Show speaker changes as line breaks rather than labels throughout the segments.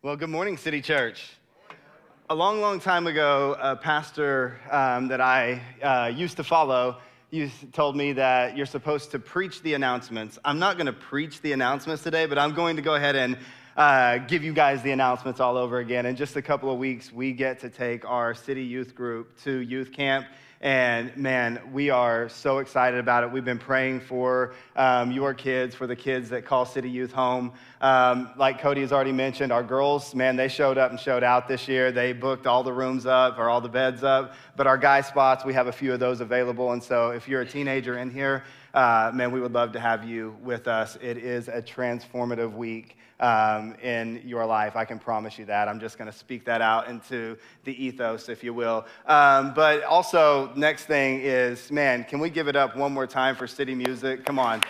Well, good morning, City Church. A long, long time ago, a pastor um, that I uh, used to follow told me that you're supposed to preach the announcements. I'm not going to preach the announcements today, but I'm going to go ahead and uh, give you guys the announcements all over again. In just a couple of weeks, we get to take our city youth group to youth camp and man, we are so excited about it. We've been praying for um, your kids, for the kids that call City Youth home. Um, like Cody has already mentioned, our girls, man, they showed up and showed out this year. They booked all the rooms up or all the beds up. But our guy spots, we have a few of those available. And so if you're a teenager in here, uh, man, we would love to have you with us. It is a transformative week um, in your life. I can promise you that. I'm just going to speak that out into the ethos, if you will. Um, but also, next thing is, man, can we give it up one more time for City Music? Come on.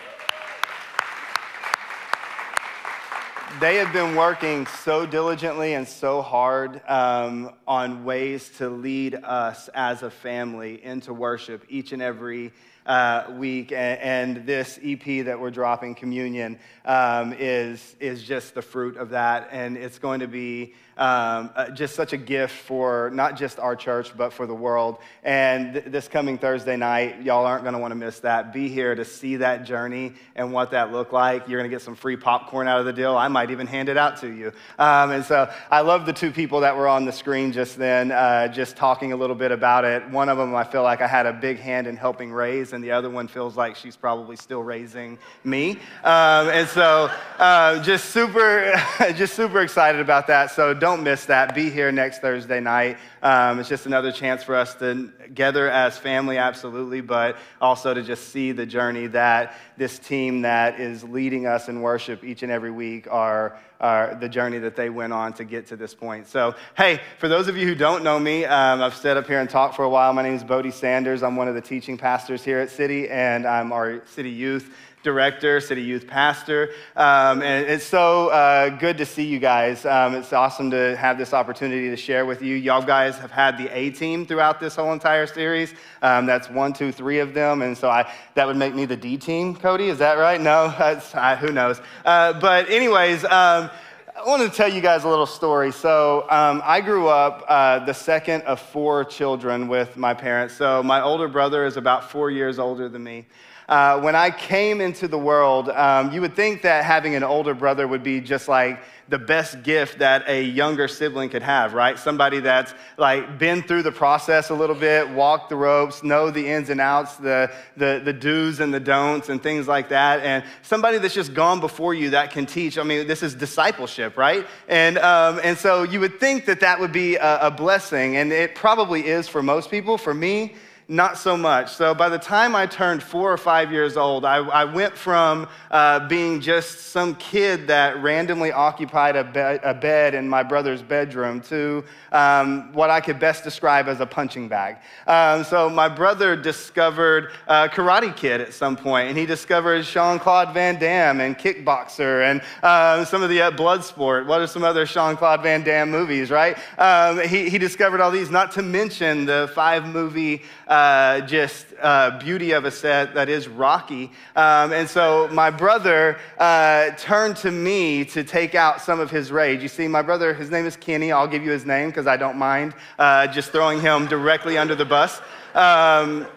they have been working so diligently and so hard um, on ways to lead us as a family into worship each and every uh, week. And, and, this EP that we're dropping, Communion, um, is, is just the fruit of that. And it's going to be um, uh, just such a gift for not just our church, but for the world. And th- this coming Thursday night, y'all aren't going to want to miss that. Be here to see that journey and what that looked like. You're going to get some free popcorn out of the deal. I might even hand it out to you. Um, and so I love the two people that were on the screen just then, uh, just talking a little bit about it. One of them I feel like I had a big hand in helping raise, and the other one feels like she's probably still raising me. Um, and so uh, just super, just super excited about that. So don't don't miss that. Be here next Thursday night. Um, it's just another chance for us to gather as family, absolutely, but also to just see the journey that this team that is leading us in worship each and every week are, the journey that they went on to get to this point. So, hey, for those of you who don't know me, um, I've stood up here and talked for a while. My name is Bodie Sanders. I'm one of the teaching pastors here at City, and I'm our City Youth director, city youth pastor. Um, and it's so uh, good to see you guys. Um, it's awesome to have this opportunity to share with you. Y'all guys have had the A team throughout this whole entire series. Um, that's one, two, three of them. And so I, that would make me the D team, Cody. Is that right? No, uh, who knows? Uh, but, anyways, um, I want to tell you guys a little story. So, um, I grew up uh, the second of four children with my parents. So, my older brother is about four years older than me uh, when I came into the world, um, you would think that having an older brother would be just like the best gift that a younger sibling could have, right? Somebody that's like been through the process a little bit, walked the ropes, know the ins and outs, the, the, the do's and the don'ts and things like that. And somebody that's just gone before you that can teach. I mean, this is discipleship, right? And, um, and so you would think that that would be a, a blessing. And it probably is for most people. For me, not so much. So by the time I turned four or five years old, I, I went from uh, being just some kid that randomly occupied a, be- a bed in my brother's bedroom to um, what I could best describe as a punching bag. Um, so my brother discovered uh, Karate Kid at some point, and he discovered Jean-Claude Van Damme and Kickboxer and uh, some of the uh, Bloodsport. What are some other Jean-Claude Van Damme movies, right? Um, he, he discovered all these, not to mention the five movie uh, just uh, beauty of a set that is Rocky. Um, and so my brother uh, turned to me to take out some of his rage. You see, my brother, his name is Kenny. I'll give you his name because I don't mind uh, just throwing him directly under the bus. Um,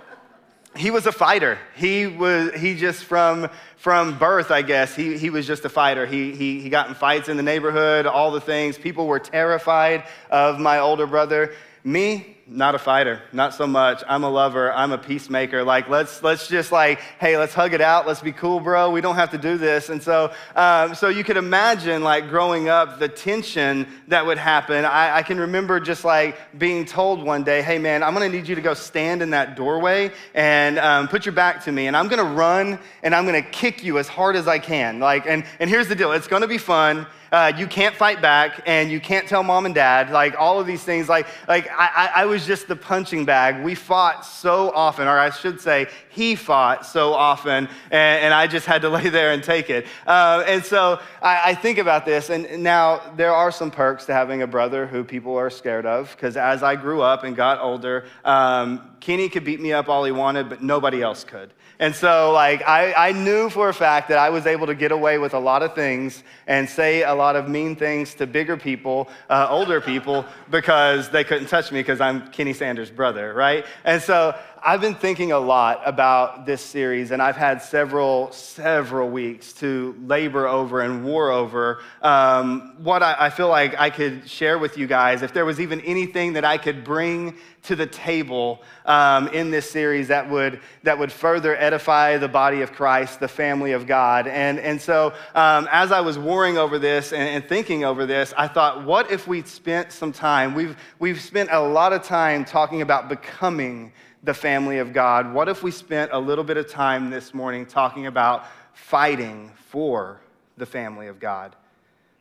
he was a fighter. He was he just from from birth, I guess. He he was just a fighter. He he he got in fights in the neighborhood, all the things. People were terrified of my older brother. Me, not a fighter, not so much. I'm a lover, I'm a peacemaker. Like, let's, let's just like, hey, let's hug it out, let's be cool, bro. We don't have to do this. And so, um, so you could imagine like growing up, the tension that would happen. I, I can remember just like being told one day, hey, man, I'm gonna need you to go stand in that doorway and um, put your back to me, and I'm gonna run and I'm gonna kick you as hard as I can. Like, and, and here's the deal it's gonna be fun uh, you can't fight back, and you can't tell mom and dad, like all of these things. Like, like I, I was just the punching bag. We fought so often, or I should say, he fought so often, and, and I just had to lay there and take it. Uh, and so I, I think about this, and now there are some perks to having a brother who people are scared of, because as I grew up and got older, um, Kenny could beat me up all he wanted, but nobody else could. And so, like, I, I knew for a fact that I was able to get away with a lot of things and say a lot of mean things to bigger people, uh, older people, because they couldn't touch me because I'm Kenny Sanders' brother, right? And so I've been thinking a lot about this series, and I've had several, several weeks to labor over and war over um, what I, I, feel like I could share with you guys. If there was even anything that I could bring to the table um, in this series that would, that would further edify the body of Christ, the family of God. And, and so, um, as I was warring over this and, and thinking over this, I thought, what if we spent some time? We've, we've spent a lot of time talking about becoming the family of God, what if we spent a little bit of time this morning talking about fighting for the family of God?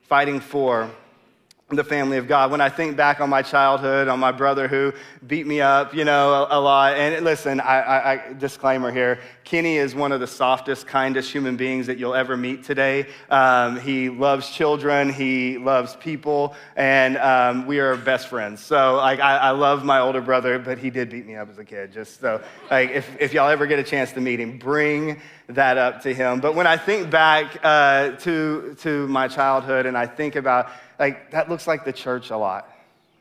Fighting for the family of God. When I think back on my childhood, on my brother who beat me up, you know, a, a lot. And listen, I, I, I, disclaimer here: Kenny is one of the softest, kindest human beings that you'll ever meet today. Um, he loves children, he loves people, and um, we are best friends. So, like, I, I, love my older brother, but he did beat me up as a kid. Just so, like, if, if y'all ever get a chance to meet him, bring that up to him. But when I think back uh, to to my childhood, and I think about like that looks like the church a lot,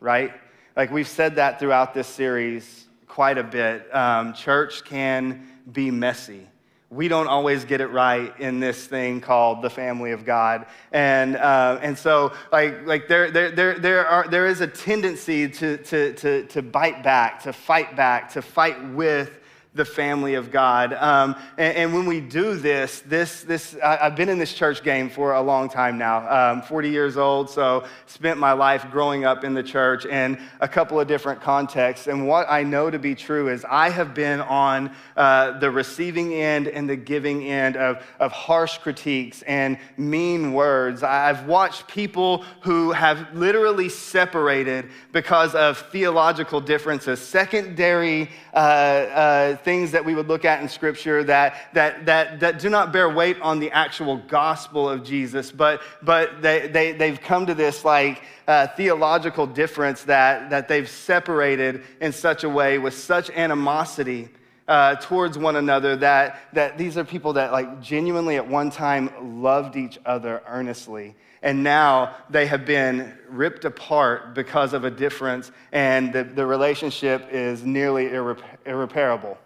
right? Like we've said that throughout this series quite a bit. Um, church can be messy. We don't always get it right in this thing called the family of God. And, uh, and so, like, like there, there, there, there, are, there is a tendency to, to, to, to bite back, to fight back, to fight with the family of God. Um, and, and, when we do this, this, this I, have been in this church game for a long time now, um, 40 years old, so spent my life growing up in the church in a couple of different contexts. And what I know to be true is I have been on uh, the receiving end and the giving end of, of harsh critiques and mean words. I've watched people who have literally separated because of theological differences, secondary uh, uh, things that we would look at in Scripture that, that, that, that do not bear weight on the actual gospel of Jesus, but, but they, they, they've come to this like uh, theological difference that, that they've separated in such a way with such animosity. Uh, towards one another that, that these are people that like genuinely at one time loved each other earnestly and now they have been ripped apart because of a difference, and the, the relationship is nearly irre- irreparable.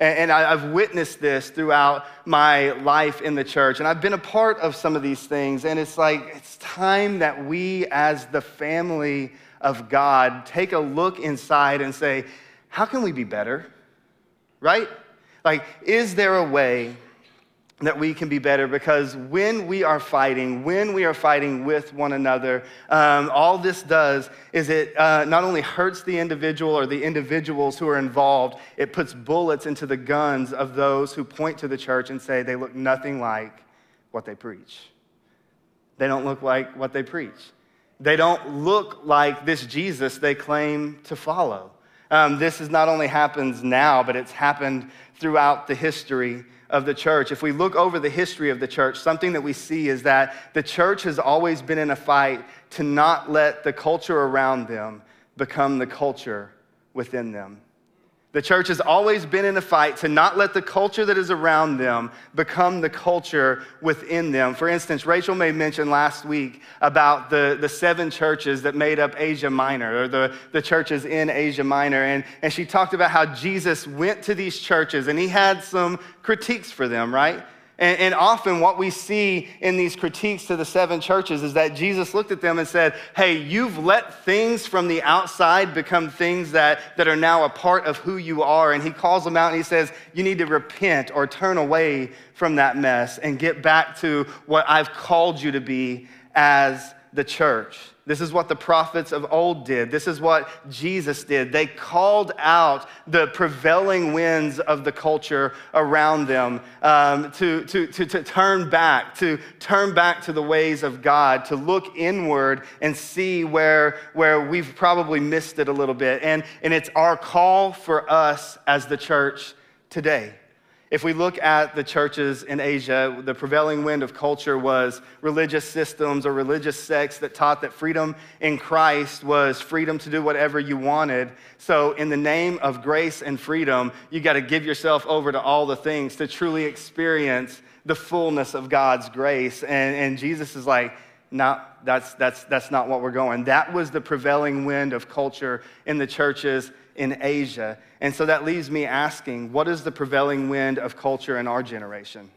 And, I've witnessed this throughout my life in the church, and I've been a part of some of these things, and it's like it's time that we, as the family of God, take a look inside and say, how can we be better? Right? Like, is there a way that we can be better because when we are fighting, when we are fighting with one another, um, all this does is it uh, not only hurts the individual or the individuals who are involved, it puts bullets into the guns of those who point to the church and say they look nothing like what they preach. They don't look like what they preach. They don't look like this Jesus they claim to follow. Um, this is not only happens now, but it's happened throughout the history of the church, if we look over the history of the church, something that we see is that the church has always been in a fight to not let the culture around them become the culture within them. The church has always been in a fight to not let the culture that is around them become the culture within them. For instance, Rachel made mention last week about the, the seven churches that made up Asia Minor, or the, the churches in Asia Minor. And, and she talked about how Jesus went to these churches and he had some critiques for them, right? And, and, often, what we see in these critiques to the seven churches is that Jesus looked at them and said, Hey, you've let things from the outside become things that, that are now a part of who you are. And he calls them out and he says, You need to repent or turn away from that mess and get back to what I've called you to be as the church. This is what the prophets of old did. This is what Jesus did. They called out the prevailing winds of the culture around them um, to, to, to, to turn back, to turn back to the ways of God, to look inward and see where, where we've probably missed it a little bit. And, and it's our call for us as the church today. If we look at the churches in Asia, the prevailing wind of culture was religious systems or religious sects that taught that freedom in Christ was freedom to do whatever you wanted. So, in the name of grace and freedom, you got to give yourself over to all the things to truly experience the fullness of God's grace. And, and Jesus is like, not That's, that's, that's not what we're going. That was the prevailing wind of culture in the churches in Asia. And so that leaves me asking what is the prevailing wind of culture in our generation?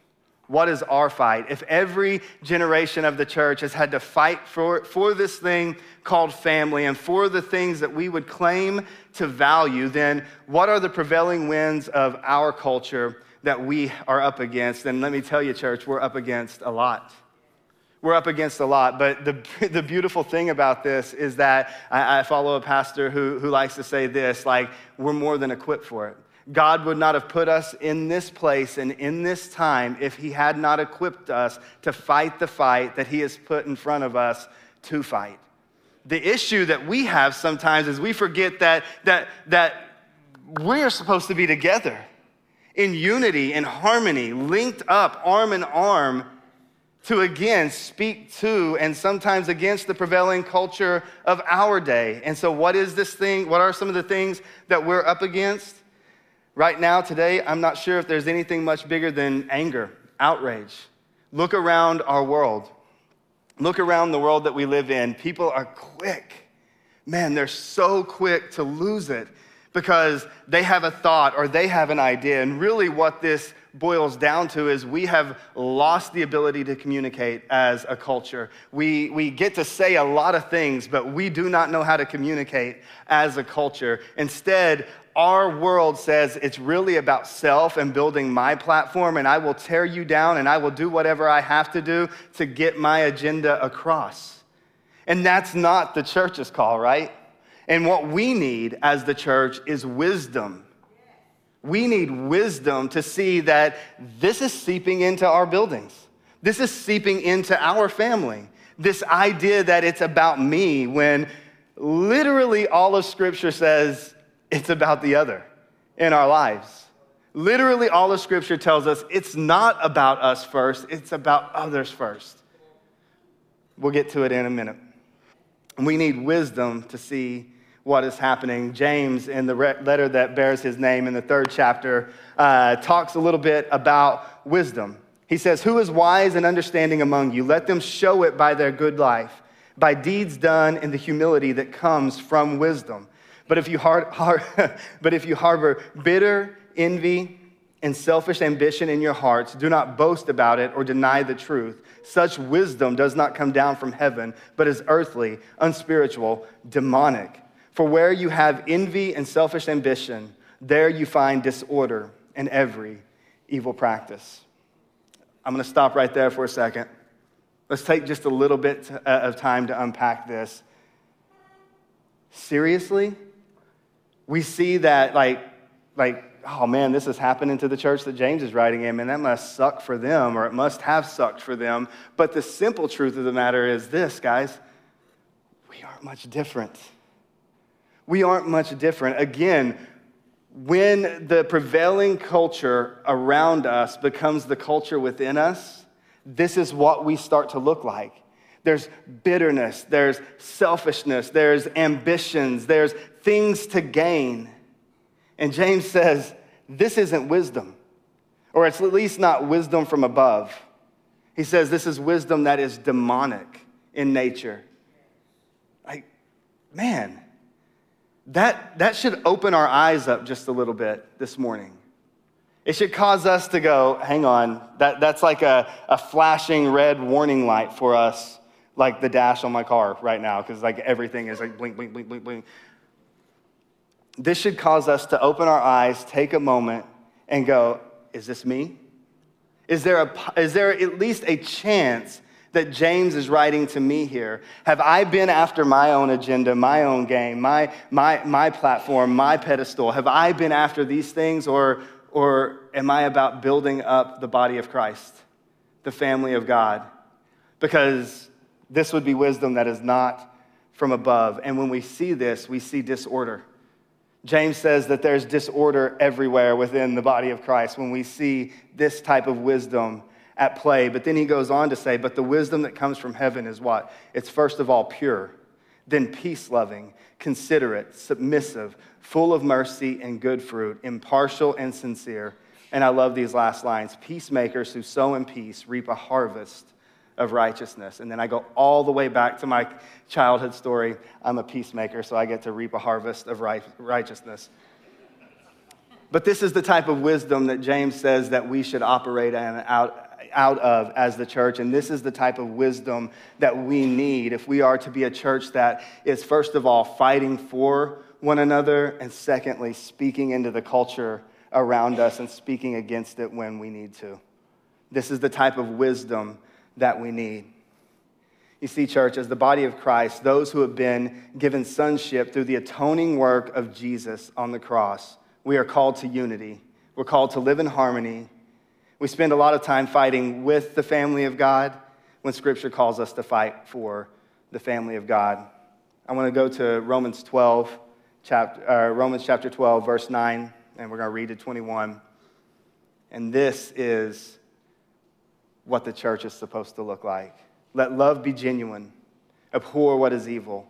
What is our fight? If every generation of the church has had to fight for, for this thing called family and for the things that we would claim to value, then what are the prevailing winds of our culture that we are up against? And let me tell you, church, we're up against a lot we're up against a lot. But the, the beautiful thing about this is that I, I, follow a pastor who, who likes to say this like, we're more than equipped for it. God would not have put us in this place and in this time if He had not equipped us to fight the fight that He has put in front of us to fight. The issue that we have sometimes is we forget that, that, that we're supposed to be together in unity, in harmony, linked up, arm in arm to again speak to and sometimes against the prevailing culture of our day. And so, what is this thing? What are some of the things that we're up against? Right now, today, I'm not sure if there's anything much bigger than anger, outrage. Look around our world. Look around the world that we live in. People are quick. Man, they're so quick to lose it because they have a thought or they have an idea. And really, what this boils down to is we have lost the ability to communicate as a culture. We, we get to say a lot of things, but we do not know how to communicate as a culture. Instead, our world says it's really about self and building my platform, and I will tear you down and I will do whatever I have to do to get my agenda across. And that's not the church's call, right? And what we need as the church is wisdom. We need wisdom to see that this is seeping into our buildings. This is seeping into our family. This idea that it's about me when literally all of Scripture says it's about the other in our lives. Literally, all of Scripture tells us it's not about us first, it's about others first. We'll get to it in a minute. We need wisdom to see what is happening. James, in the letter that bears his name in the third chapter, uh, talks a little bit about wisdom. He says, Who is wise and understanding among you? Let them show it by their good life, by deeds done in the humility that comes from wisdom. But if you, har- har- but if you harbor bitter envy and selfish ambition in your hearts, do not boast about it or deny the truth. Such wisdom does not come down from heaven, but is earthly, unspiritual, demonic. For where you have envy and selfish ambition, there you find disorder and every evil practice. I'm going to stop right there for a second. Let's take just a little bit uh, of time to unpack this. Seriously? We see that, like, like, oh man, this is happening to the church that James is writing in, and that must suck for them, or it must have sucked for them. But the simple truth of the matter is this, guys we aren't much different we aren't much different. Again, when the prevailing culture around us becomes the culture within us, this is what we start to look like. There's bitterness, there's selfishness, there's ambitions, there's things to gain. And James says, this isn't wisdom, or it's at least not wisdom from above. He says this is wisdom that is demonic in nature. Like, man, that, that should open our eyes up just a little bit this morning. It should cause us to go, hang on, that, that's like a, a flashing red warning light for us, like the dash on my car right now, because like everything is like blink, blink, blink, blink, blink. This should cause us to open our eyes, take a moment, and go, is this me? Is there, a, is there at least a chance that James is writing to me here? Have I been after my own agenda, my own game, my, my, my platform, my pedestal? Have I been after these things, or, or am I about building up the body of Christ, the family of God? Because this would be wisdom that is not from above. And when we see this, we see disorder. James says that there's disorder everywhere within the body of Christ when we see this type of wisdom at play. But then he goes on to say, But the wisdom that comes from heaven is what? It's first of all pure, then peace loving, considerate, submissive, full of mercy and good fruit, impartial and sincere. And I love these last lines peacemakers who sow in peace reap a harvest of righteousness. And then I go all the way back to my childhood story. I'm a peacemaker, so I get to reap a harvest of righteousness. But this is the type of wisdom that James says that we should operate in, and out, out of as the church. And this is the type of wisdom that we need if we are to be a church that is, first of all, fighting for one another, and secondly, speaking into the culture around us and speaking against it when we need to. This is the type of wisdom that we need. You see, church, as the body of Christ, those who have been given sonship through the atoning work of Jesus on the cross, we are called to unity. We're called to live in harmony. We spend a lot of time fighting with the family of God when Scripture calls us to fight for the family of God. I want to go to Romans 12, chapter, uh, Romans chapter 12, verse 9, and we're going to read to 21. And this is what the church is supposed to look like. Let love be genuine, abhor what is evil,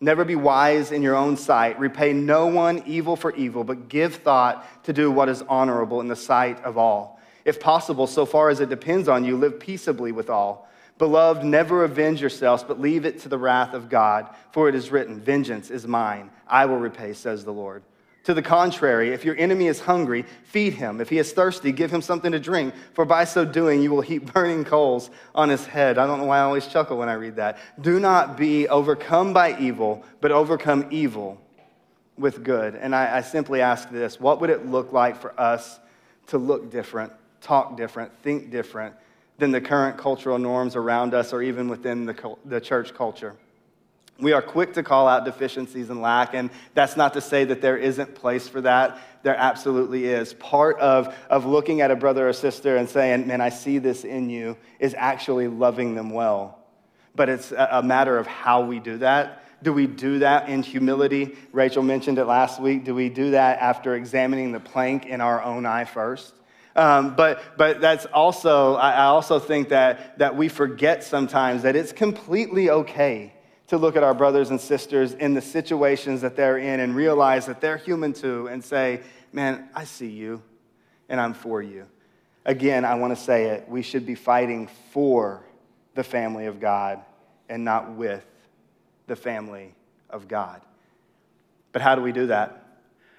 Never be wise in your own sight. Repay no one evil for evil, but give thought to do what is honorable in the sight of all. If possible, so far as it depends on you, live peaceably with all. Beloved, never avenge yourselves, but leave it to the wrath of God, for it is written, Vengeance is mine, I will repay, says the Lord. To the contrary, if your enemy is hungry, feed him. If he is thirsty, give him something to drink, for by so doing, you will heap burning coals on his head. I don't know why I always chuckle when I read that. Do not be overcome by evil, but overcome evil with good. And I, I simply ask this what would it look like for us to look different talk different, think different than the current cultural norms around us or even within the, the church culture. We are quick to call out deficiencies and lack, and that's not to say that there isn't place for that. There absolutely is. Part of, of looking at a brother or sister and saying, Man, I see this in you, is actually loving them well. But it's a, matter of how we do that. Do we do that in humility? Rachel mentioned it last week. Do we do that after examining the plank in our own eye first? Um, but, but that's also, I also think that, that we forget sometimes that it's completely okay to look at our brothers and sisters in the situations that they're in and realize that they're human too and say, man, I see you and I'm for you. Again, I want to say it. We should be fighting for the family of God and not with the family of God. But how do we do that?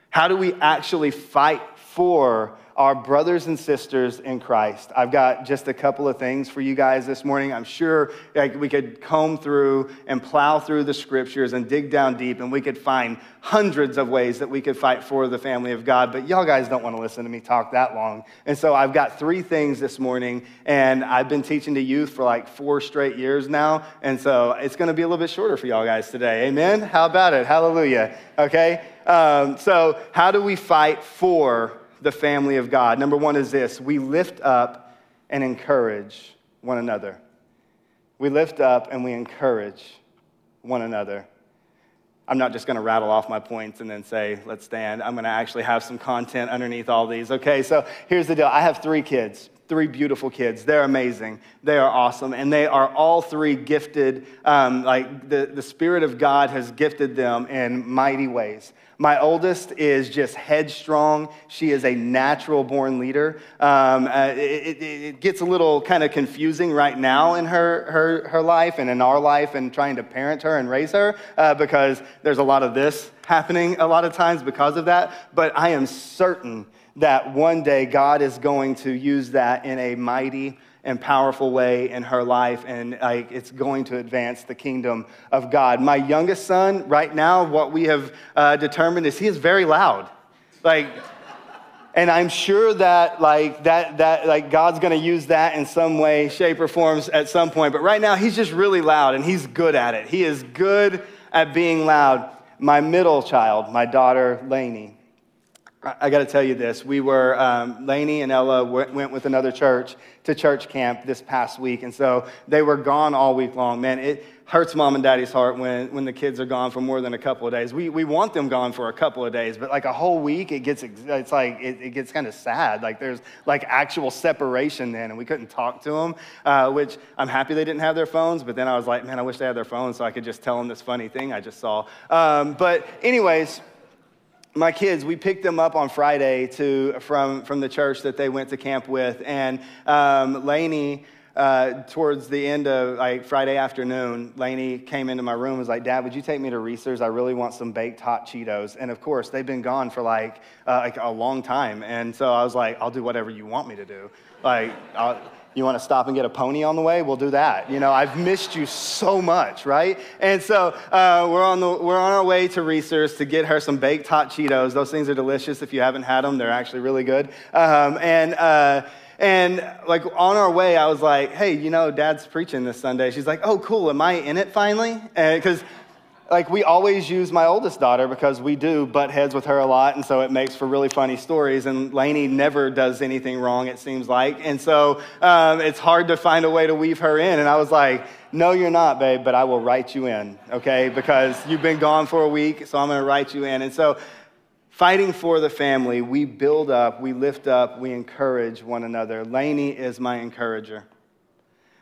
How do we actually fight for our brothers and sisters in Christ. I've got just a couple of things for you guys this morning. I'm sure like, we could comb through and plow through the scriptures and dig down deep, and we could find hundreds of ways that we could fight for the family of God. But y'all guys don't want to listen to me talk that long. And so I've got three things this morning, and I've been teaching to youth for like four straight years now. And so it's going to be a little bit shorter for y'all guys today. Amen? How about it? Hallelujah. Okay? Um, so, how do we fight for the family of God. Number one is this we lift up and encourage one another. We lift up and we encourage one another. I'm not just going to rattle off my points and then say, let's stand. I'm going to actually have some content underneath all these. Okay, so here's the deal I have three kids three beautiful kids. They're amazing. They are awesome. And they are all three gifted. Um, like the, the Spirit of God has gifted them in mighty ways. My oldest is just headstrong. She is a natural born leader. Um, uh, it, it, it, gets a little kind of confusing right now in her, her, her life and in our life and trying to parent her and raise her uh, because there's a lot of this happening a lot of times because of that. But I am certain that one day God is going to use that in a mighty and powerful way in her life, and like, it's going to advance the kingdom of God. My youngest son, right now, what we have uh, determined is he is very loud. Like, and I'm sure that like that that like God's going to use that in some way, shape, or forms at some point. But right now, he's just really loud, and he's good at it. He is good at being loud. My middle child, my daughter Lainey, I got to tell you this. We were, um, Lainey and Ella went with another church to church camp this past week. And so they were gone all week long. Man, it hurts mom and daddy's heart when, when the kids are gone for more than a couple of days. We, we want them gone for a couple of days, but like a whole week, it gets, it's like, it, it gets kind of sad. Like there's like actual separation then, and we couldn't talk to them, uh, which I'm happy they didn't have their phones. But then I was like, man, I wish they had their phones so I could just tell them this funny thing I just saw. Um, but, anyways, my kids, we picked them up on Friday to, from, from the church that they went to camp with. And um, Lainey, uh, towards the end of like Friday afternoon, Lainey came into my room and was like, Dad, would you take me to Reese's? I really want some baked hot Cheetos. And of course, they've been gone for like, uh, like a long time. And so I was like, I'll do whatever you want me to do. Like, I'll, you want to stop and get a pony on the way? We'll do that. You know, I've missed you so much, right? And so uh, we're, on the, we're on our way to Reese's to get her some baked hot Cheetos. Those things are delicious. If you haven't had them, they're actually really good. Um, and, uh, and like on our way, I was like, hey, you know, dad's preaching this Sunday. She's like, oh, cool. Am I in it finally? Because like we always use my oldest daughter because we do butt heads with her a lot and so it makes for really funny stories and Lainey never does anything wrong it seems like. And so um, it's hard to find a way to weave her in and i was like no you're not babe but i will write you in okay? Because you've been gone for a week so i'm going to write you in. And so fighting for the family we build up we lift up we encourage one another. Lainey is my encourager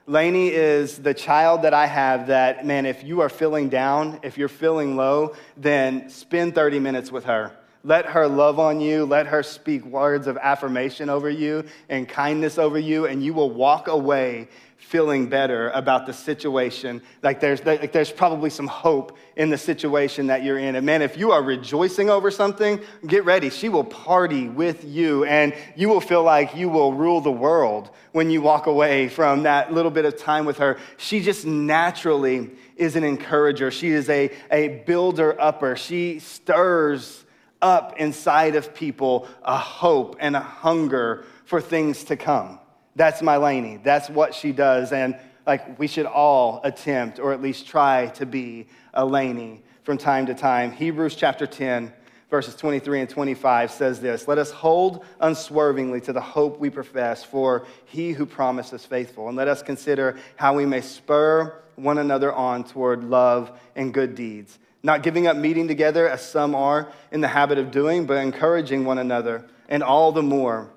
Lainey is the child that I have that, man, if you are feeling down, if you're feeling low, then spend 30 minutes with her. Let her love on you. Let her speak words of affirmation over you and kindness over you, and you will walk away feeling better about the situation. Like there's, like there's probably some hope in the situation that you're in. And man, if you are rejoicing over something, get ready. She will party with you, and you will feel like you will rule the world when you walk away from that little bit of time with her. She just naturally is an encourager, she is a, a builder upper. She stirs up inside of people a hope and a hunger for things to come. That's my Lainey. That's what she does. And like we should all attempt or at least try to be a Lainey from time to time. Hebrews chapter 10, verses 23 and 25 says this Let us hold unswervingly to the hope we profess, for he who promised is faithful. And let us consider how we may spur one another on toward love and good deeds. Not giving up meeting together as some are in the habit of doing, but encouraging one another, and all the more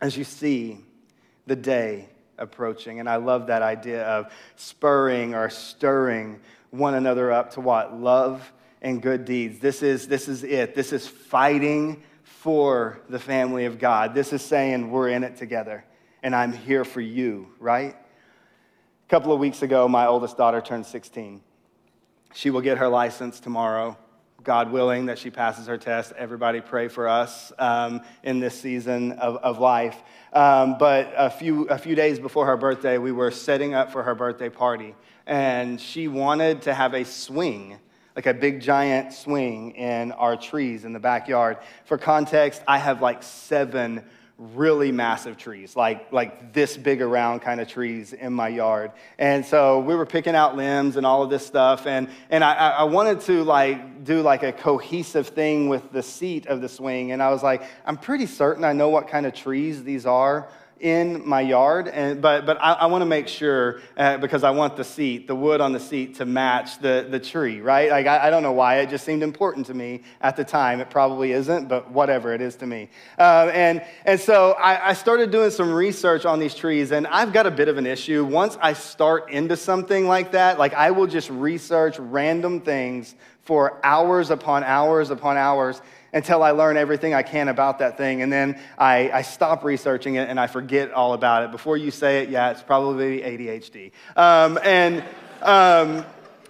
as you see the day approaching. And I love that idea of spurring or stirring one another up to what? Love and good deeds. This is, this is it. This is fighting for the family of God. This is saying we're in it together and I'm here for you, right? A couple of weeks ago, my oldest daughter turned 16. She will get her license tomorrow. God willing, that she passes her test. Everybody pray for us um, in this season of, of life. Um, but a few, a few days before her birthday, we were setting up for her birthday party, and she wanted to have a swing like a big giant swing in our trees in the backyard. For context, I have like seven really massive trees, like, like this big around kind of trees in my yard. And so we were picking out limbs and all of this stuff. And, and I, I wanted to like do like a cohesive thing with the seat of the swing. And I was like, I'm pretty certain I know what kind of trees these are in my yard, and, but, but I, I want to make sure uh, because I want the seat, the wood on the seat to match the, the tree, right? Like, I, I, don't know why. It just seemed important to me at the time. It probably isn't, but whatever it is to me. Uh, and, and so I, I started doing some research on these trees, and I've got a bit of an issue. Once I start into something like that, like I will just research random things for hours upon hours upon hours until I learn everything I can about that thing. And then I, I stop researching it and I forget all about it. Before you say it, yeah, it's probably ADHD. Um, and, um,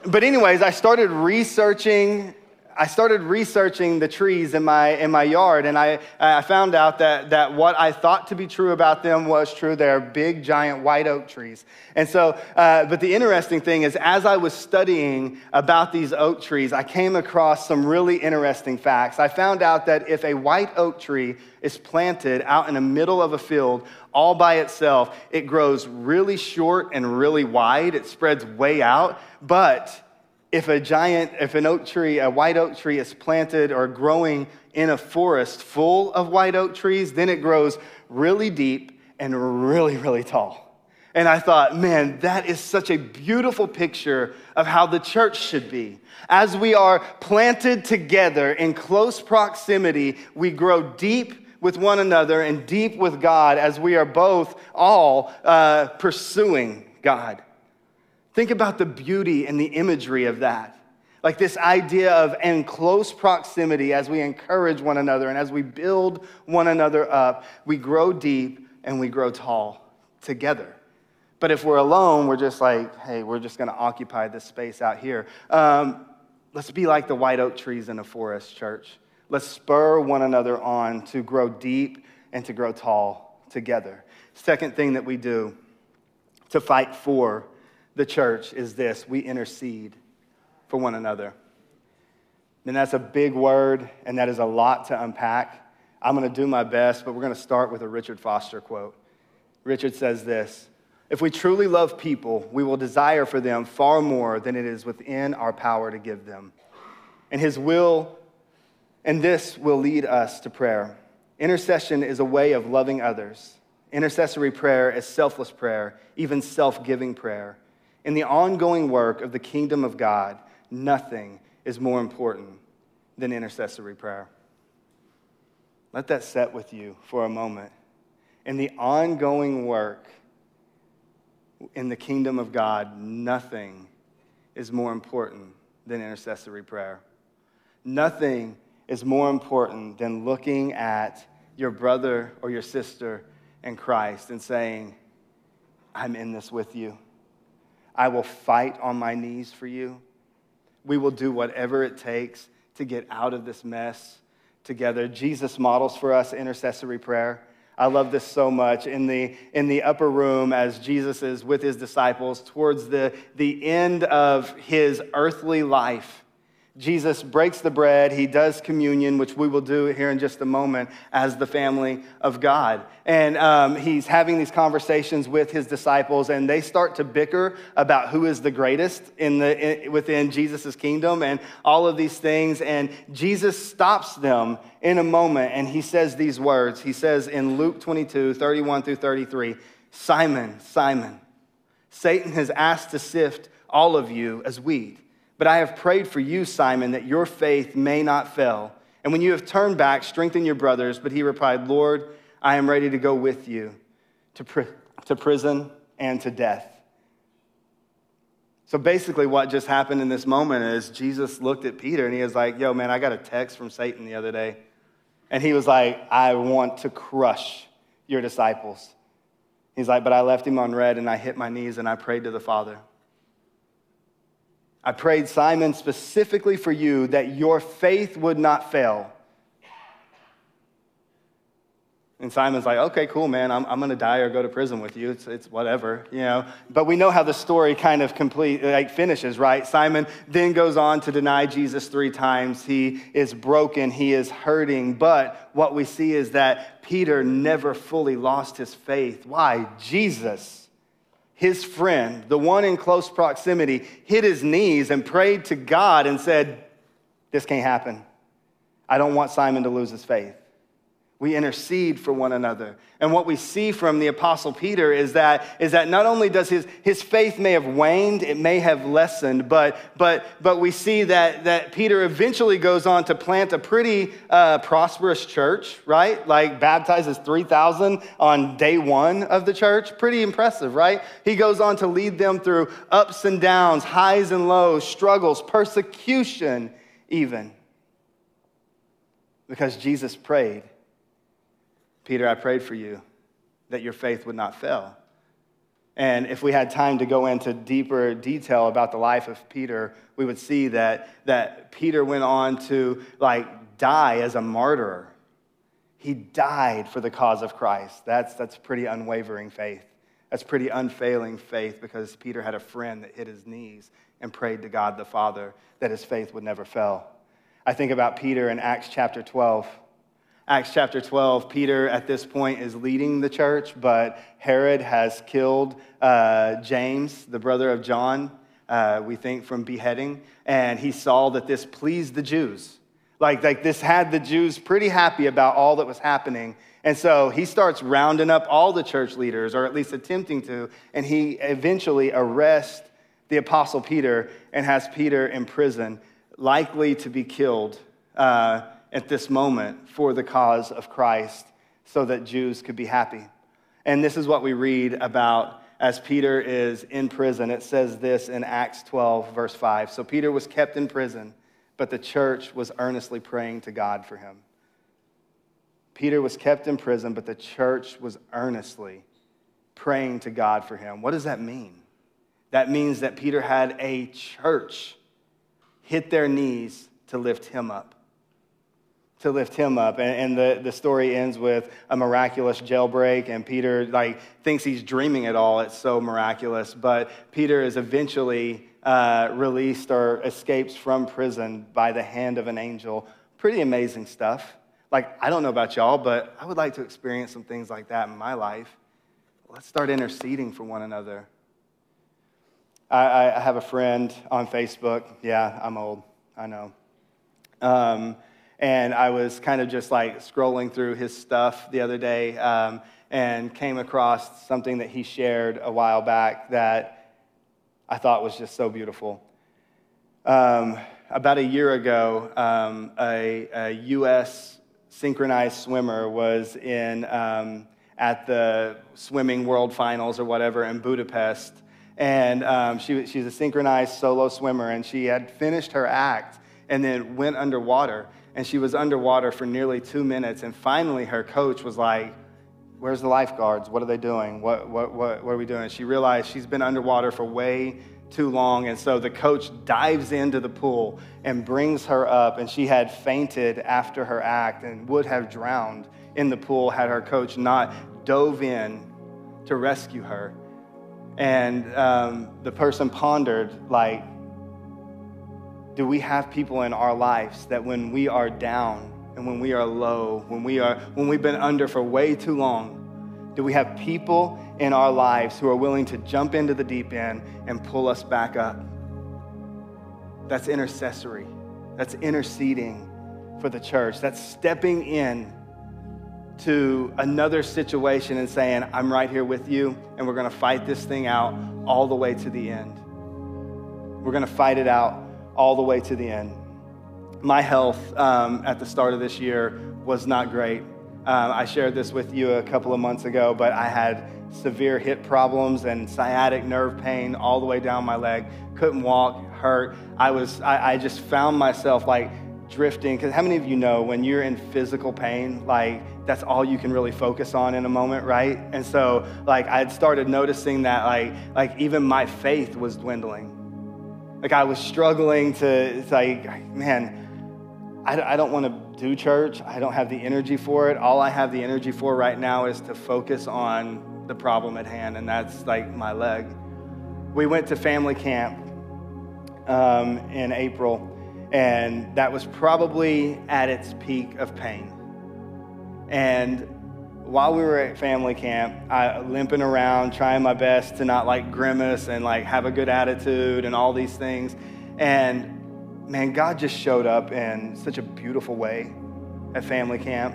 but, anyways, I started researching I started researching the trees in my, in my yard, and I, I found out that, that what I thought to be true about them was true. They're big, giant white oak trees. And so, uh, but the interesting thing is, as I was studying about these oak trees, I came across some really interesting facts. I found out that if a white oak tree is planted out in the middle of a field all by itself, it grows really short and really wide. It spreads way out, but if a giant, if an oak tree, a white oak tree is planted or growing in a forest full of white oak trees, then it grows really deep and really, really tall. And I thought, man, that is such a beautiful picture of how the church should be. As we are planted together in close proximity, we grow deep with one another and deep with God as we are both all uh, pursuing God. Think about the beauty and the imagery of that. Like this idea of in close proximity as we encourage one another and as we build one another up, we grow deep and we grow tall together. But if we're alone, we're just like, hey, we're just going to occupy this space out here. Um, let's be like the white oak trees in a forest, church. Let's spur one another on to grow deep and to grow tall together. Second thing that we do to fight for the church is this we intercede for one another. And that's a big word, and that is a lot to unpack. I'm going to do my best, but we're going to start with a Richard Foster quote. Richard says this If we truly love people, we will desire for them far more than it is within our power to give them. And his will, and this will lead us to prayer. Intercession is a way of loving others. Intercessory prayer is selfless prayer, even self giving prayer. In the ongoing work of the kingdom of God, nothing is more important than intercessory prayer. Let that set with you for a moment. In the ongoing work in the kingdom of God, nothing is more important than intercessory prayer. Nothing is more important than looking at your brother or your sister in Christ and saying, I'm in this with you. I will fight on my knees for you. We will do whatever it takes to get out of this mess together. Jesus models for us intercessory prayer. I love this so much. In the, in the upper room, as Jesus is with his disciples towards the, the end of his earthly life, Jesus breaks the bread. He does communion, which we will do here in just a moment as the family of God. And um, he's having these conversations with his disciples, and they start to bicker about who is the greatest in the, in, within Jesus' kingdom and all of these things. And Jesus stops them in a moment, and he says these words. He says in Luke 22 31 through 33 Simon, Simon, Satan has asked to sift all of you as wheat. But I have prayed for you, Simon, that your faith may not fail. And when you have turned back, strengthen your brothers. But he replied, Lord, I am ready to go with you to, to prison and to death. So basically, what just happened in this moment is Jesus looked at Peter and he was like, Yo, man, I got a text from Satan the other day. And he was like, I want to crush your disciples. He's like, But I left him on read and I hit my knees and I prayed to the Father. I prayed, Simon, specifically for you that your faith would not fail. And Simon's like, okay, cool, man. I'm, I'm going to die or go to prison with you. It's, it's whatever, you know. But we know how the story kind of complete, like finishes, right? Simon then goes on to deny Jesus three times. He is broken. He is hurting. But what we see is that Peter never fully lost his faith. Why? Jesus his friend, the one in close proximity, hit his knees and prayed to God and said, This can't happen. I don't want Simon to lose his faith. We intercede for one another. And what we see from the Apostle Peter is that, is that not only does his, his faith may have waned, it may have lessened, but, but, but we see that, that Peter eventually goes on to plant a pretty uh, prosperous church, right? Like baptizes 3,000 on day one of the church. Pretty impressive, right? He goes on to lead them through ups and downs, highs and lows, struggles, persecution, even. Because Jesus prayed Peter, I prayed for you that your faith would not fail. And if we had time to go into deeper detail about the life of Peter, we would see that, that Peter went on to like die as a martyr. He died for the cause of Christ. That's, that's pretty unwavering faith. That's pretty unfailing faith because Peter had a friend that hit his knees and prayed to God the Father that his faith would never fail. I think about Peter in Acts chapter 12. Acts chapter 12, Peter at this point is leading the church, but Herod has killed uh, James, the brother of John. uh, we think, from beheading, and he saw that this pleased the Jews. Like, like this had the Jews pretty happy about all that was happening. And so he starts rounding up all the church leaders, or at least attempting to, and he eventually arrests the apostle Peter and has Peter in prison, likely to be killed uh, at this moment for the cause of Christ so that Jews could be happy. And this is what we read about as Peter is in prison. It says this in Acts 12, verse 5. So Peter was kept in prison, but the church was earnestly praying to God for him. Peter was kept in prison, but the church was earnestly praying to God for him. What does that mean? That means that Peter had a church hit their knees to lift him up to lift him up. And, and, the, the story ends with a miraculous jailbreak, and Peter like thinks he's dreaming it all. It's so miraculous. But Peter is eventually uh, released or escapes from prison by the hand of an angel. Pretty amazing stuff. Like, I don't know about y'all, but I would like to experience some things like that in my life. Let's start interceding for one another. I, I have a friend on Facebook. Yeah, I'm old. I know. Um, and I was kind of just like scrolling through his stuff the other day um, and came across something that he shared a while back that I thought was just so beautiful. Um, about a year ago, um, a, a, U.S. synchronized swimmer was in um, at the swimming world finals or whatever in Budapest. And um, she, she's a synchronized solo swimmer, and she had finished her act and then went underwater and she was underwater for nearly two minutes. And finally, her coach was like, Where's the lifeguards? What are they doing? What, what, what, what are we doing? she realized she's been underwater for way too long. And so the coach dives into the pool and brings her up. And she had fainted after her act and would have drowned in the pool had her coach not dove in to rescue her. And um, the person pondered, like, do we have people in our lives that when we are down and when we are low, when we are when we've been under for way too long, do we have people in our lives who are willing to jump into the deep end and pull us back up? That's intercessory. That's interceding for the church. That's stepping in to another situation and saying, I'm right here with you, and we're going to fight this thing out all the way to the end. We're going to fight it out all the way to the end. My health um, at the start of this year was not great. Um, I shared this with you a couple of months ago, but I had severe hip problems and sciatic nerve pain all the way down my leg. Couldn't walk, hurt. I was, I, I just found myself like drifting. Because how many of you know when you're in physical pain, like that's all you can really focus on in a moment, right? And so, like, I had started noticing that, like, like even my faith was dwindling. Like I was struggling to, it's like, man, I, I don't want to do church. I don't have the energy for it. All I have the energy for right now is to focus on the problem at hand, and that's like my leg. We went to family camp um, in April, and that was probably at its peak of pain. And while we were at family camp, I limping around, trying my best to not like grimace and like have a good attitude and all these things. And man, God just showed up in such a beautiful way at family camp.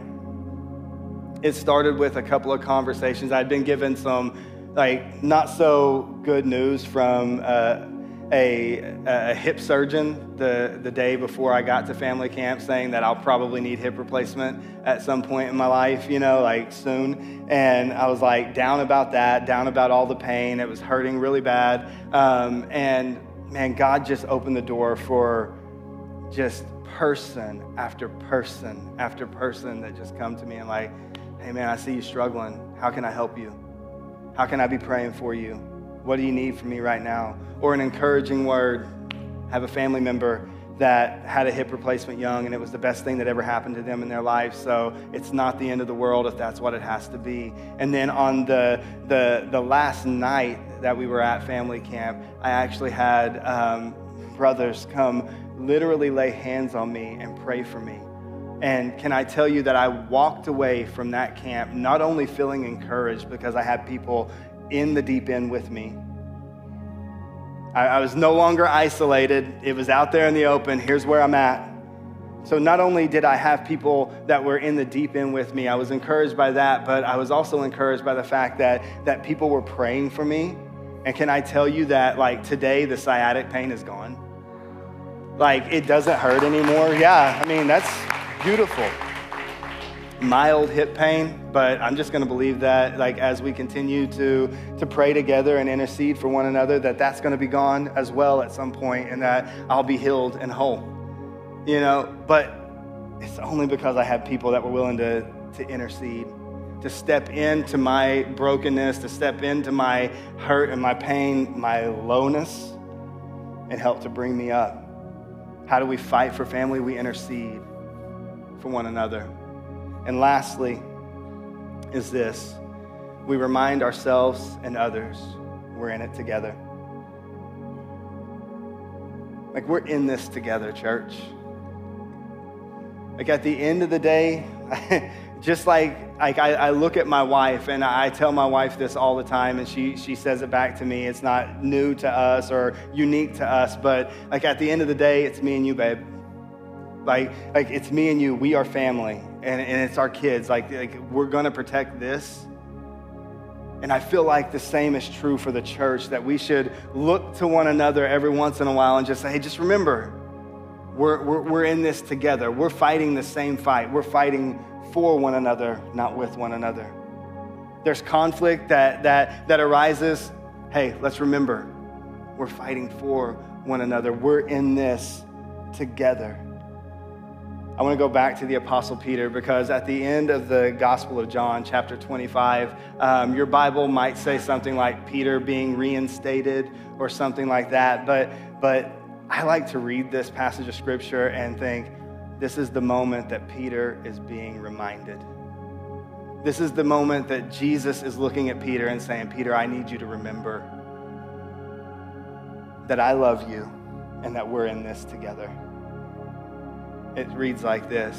It started with a couple of conversations. I'd been given some like not so good news from uh, a, a, hip surgeon the, the day before I got to family camp saying that I'll probably need hip replacement at some point in my life, you know, like soon. And I was like down about that, down about all the pain. It was hurting really bad. Um, and man, God just opened the door for just person after person after person that just come to me and like, hey man, I see you struggling. How can I help you? How can I be praying for you? What do you need from me right now? Or an encouraging word. Have a family member that had a hip replacement young and it was the best thing that ever happened to them in their life so it's not the end of the world if that's what it has to be and then on the the, the last night that we were at family camp i actually had um, brothers come literally lay hands on me and pray for me and can I tell you that I walked away from that camp not only feeling encouraged because I had people in the deep end with me. I, I was no longer isolated. It was out there in the open. Here's where I'm at. So not only did I have people that were in the deep end with me, I was encouraged by that, but I was also encouraged by the fact that, that people were praying for me. And can I tell you that, like, today the sciatic pain is gone? Like, it doesn't hurt anymore. Yeah, I mean, that's beautiful. Mild hip pain, but I'm just going to believe that, like, as we continue to, to pray together and intercede for one another, that that's going to be gone as well at some point and that I'll be healed and whole you know, but it's only because I had people that were willing to, to intercede, to step into my brokenness, to step into my hurt and my pain, my lowness, and help to bring me up. How do we fight for family? We intercede for one another. And lastly, is this we remind ourselves and others we're in it together. Like we're in this together, church. Like at the end of the day, just like, like I, I, look at my wife and I tell my wife this all the time and she, she says it back to me. It's not new to us or unique to us, but like at the end of the day, it's me and you, babe. Like, like it's me and you. We are family and, and it's our kids. Like, like we're to protect this. And I feel like the same is true for the church that we should look to one another every once in a while and just say, hey, just remember, we're, we're, we're in this together. We're fighting the same fight. We're fighting for one another, not with one another. There's conflict that, that, that arises. Hey, let's remember we're fighting for one another. We're in this together. I want to go back to the Apostle Peter because at the end of the Gospel of John, chapter 25, um, your Bible might say something like Peter being reinstated or something like that. But, but I like to read this passage of scripture and think, this is the moment that Peter is being reminded. This is the moment that Jesus is looking at Peter and saying, Peter, I need you to remember that I love you and that we're in this together. It reads like this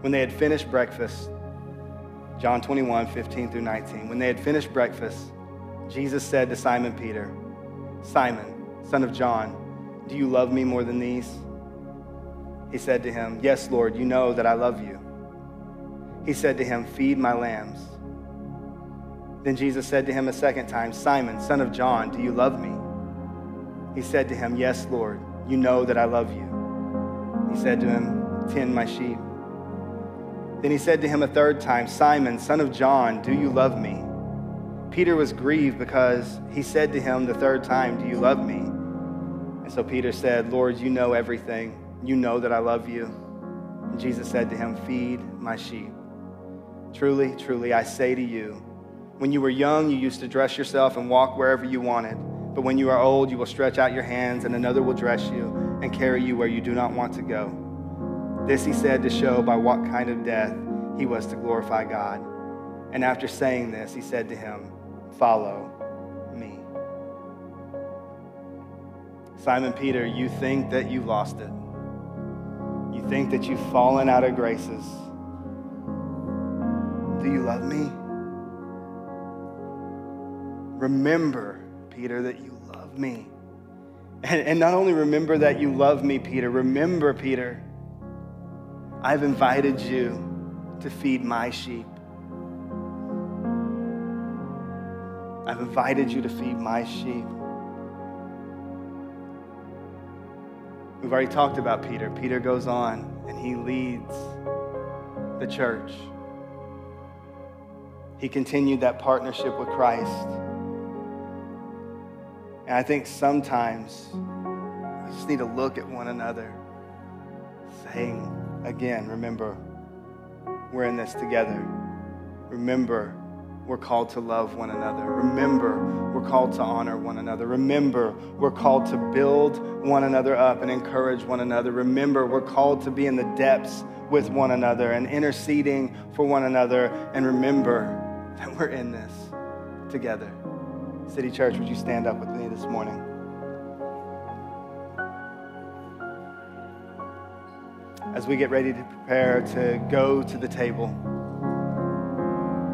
When they had finished breakfast, John 21, 15 through 19, when they had finished breakfast, Jesus said to Simon Peter, Simon, son of John, do you love me more than these? He said to him, Yes, Lord, you know that I love you. He said to him, Feed my lambs. Then Jesus said to him a second time, Simon, son of John, do you love me? He said to him, Yes, Lord, you know that I love you. Said to him, Tend my sheep. Then he said to him a third time, Simon, son of John, do you love me? Peter was grieved because he said to him the third time, Do you love me? And so Peter said, Lord, you know everything. You know that I love you. And Jesus said to him, Feed my sheep. Truly, truly, I say to you, when you were young, you used to dress yourself and walk wherever you wanted. But when you are old, you will stretch out your hands, and another will dress you and carry you where you do not want to go. This he said to show by what kind of death he was to glorify God. And after saying this, he said to him, Follow me. Simon Peter, you think that you've lost it. You think that you've fallen out of graces. Do you love me? Remember, Peter, that you love me. And, and not only remember that you love me, Peter, remember, Peter, I've invited you to feed my sheep. I've invited you to feed my sheep. We've already talked about Peter. Peter goes on and he leads the church. He continued that partnership with Christ. And I think sometimes we just need to look at one another, saying, again, remember, we're in this together. Remember, we're called to love one another. Remember, we're called to honor one another. Remember, we're called to build one another up and encourage one another. Remember, we're called to be in the depths with one another and interceding for one another. And remember that we're in this together. City Church, would you stand up with me this morning? As we get ready to prepare to go to the table.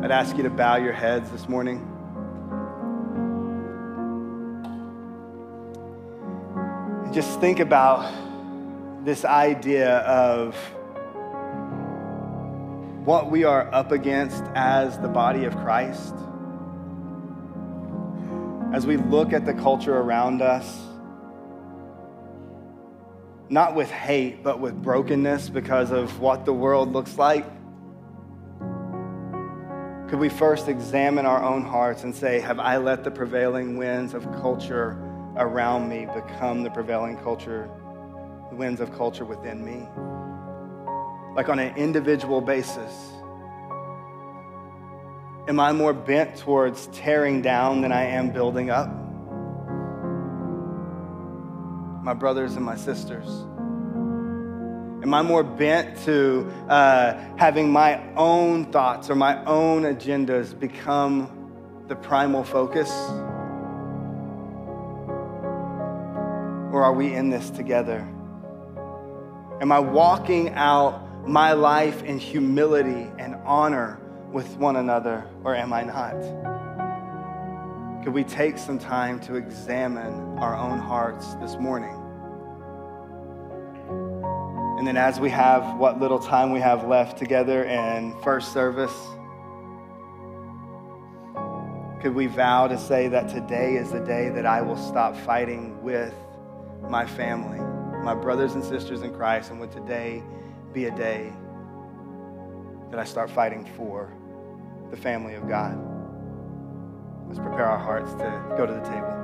I'd ask you to bow your heads this morning. just think about this idea of what we are up against as the body of Christ. As we look at the culture around us, not with hate, but with brokenness because of what the world looks like, could we first examine our own hearts and say, Have I let the prevailing winds of culture around me become the prevailing culture, the winds of culture within me? like on an individual basis? Am I more bent towards tearing down than I am building up? My brothers and my sisters. Am I more bent to uh, having my own thoughts or my own agendas become the primal focus? Or are we in this together? Am I walking out my life in humility and honor with one another, or am I not? Could we take some time to examine our own hearts this morning? And then, as we have what little time we have left together in first service, could we vow to say that today is the day that I will stop fighting with my family, my brothers and sisters in Christ, and would today be a day that I start fighting for the family of God. Let's prepare our hearts to go to the table.